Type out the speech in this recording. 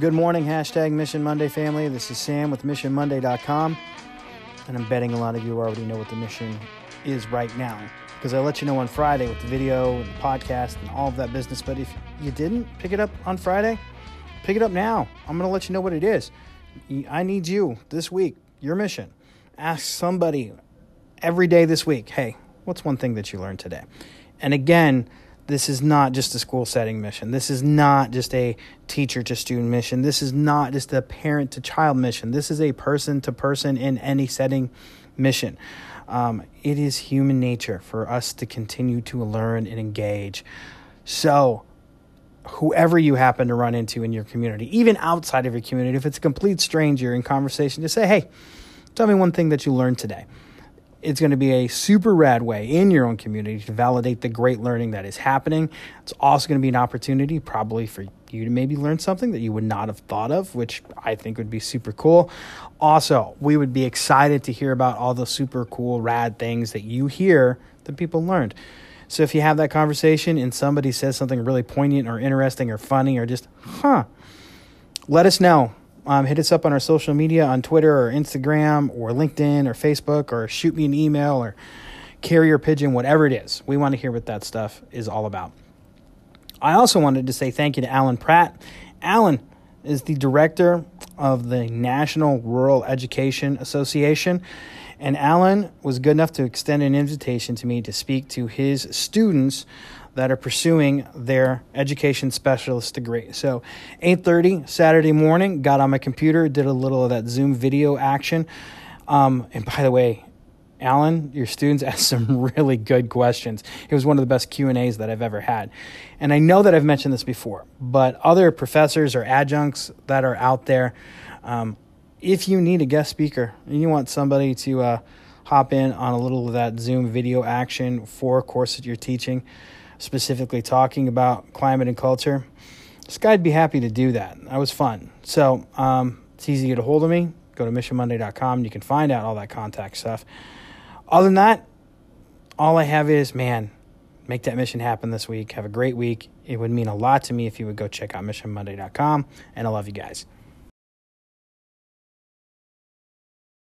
Good morning, hashtag Mission Monday family. This is Sam with MissionMonday.com. And I'm betting a lot of you already know what the mission is right now because I let you know on Friday with the video and the podcast and all of that business. But if you didn't pick it up on Friday, pick it up now. I'm going to let you know what it is. I need you this week, your mission. Ask somebody every day this week, hey, what's one thing that you learned today? And again, this is not just a school setting mission. This is not just a teacher to student mission. This is not just a parent to child mission. This is a person to person in any setting mission. Um, it is human nature for us to continue to learn and engage. So, whoever you happen to run into in your community, even outside of your community, if it's a complete stranger in conversation, just say, hey, tell me one thing that you learned today it's going to be a super rad way in your own community to validate the great learning that is happening. It's also going to be an opportunity, probably, for you to maybe learn something that you would not have thought of, which I think would be super cool. Also, we would be excited to hear about all the super cool, rad things that you hear that people learned. So if you have that conversation and somebody says something really poignant or interesting or funny or just, huh, let us know um, hit us up on our social media on Twitter or Instagram or LinkedIn or Facebook or shoot me an email or carrier pigeon, whatever it is. We want to hear what that stuff is all about. I also wanted to say thank you to Allen Pratt. Allen is the director of the National Rural Education Association. And Allen was good enough to extend an invitation to me to speak to his students that are pursuing their education specialist degree. So, 8:30 Saturday morning, got on my computer, did a little of that Zoom video action. Um, and by the way, Allen, your students asked some really good questions. It was one of the best Q and A's that I've ever had. And I know that I've mentioned this before, but other professors or adjuncts that are out there, um, if you need a guest speaker and you want somebody to uh, hop in on a little of that Zoom video action for a course that you're teaching, specifically talking about climate and culture, this guy'd be happy to do that. That was fun. So um, it's easy to get a hold of me. Go to missionmonday.com. You can find out all that contact stuff. Other than that, all I have is, man, make that mission happen this week. Have a great week. It would mean a lot to me if you would go check out missionmonday.com. And I love you guys.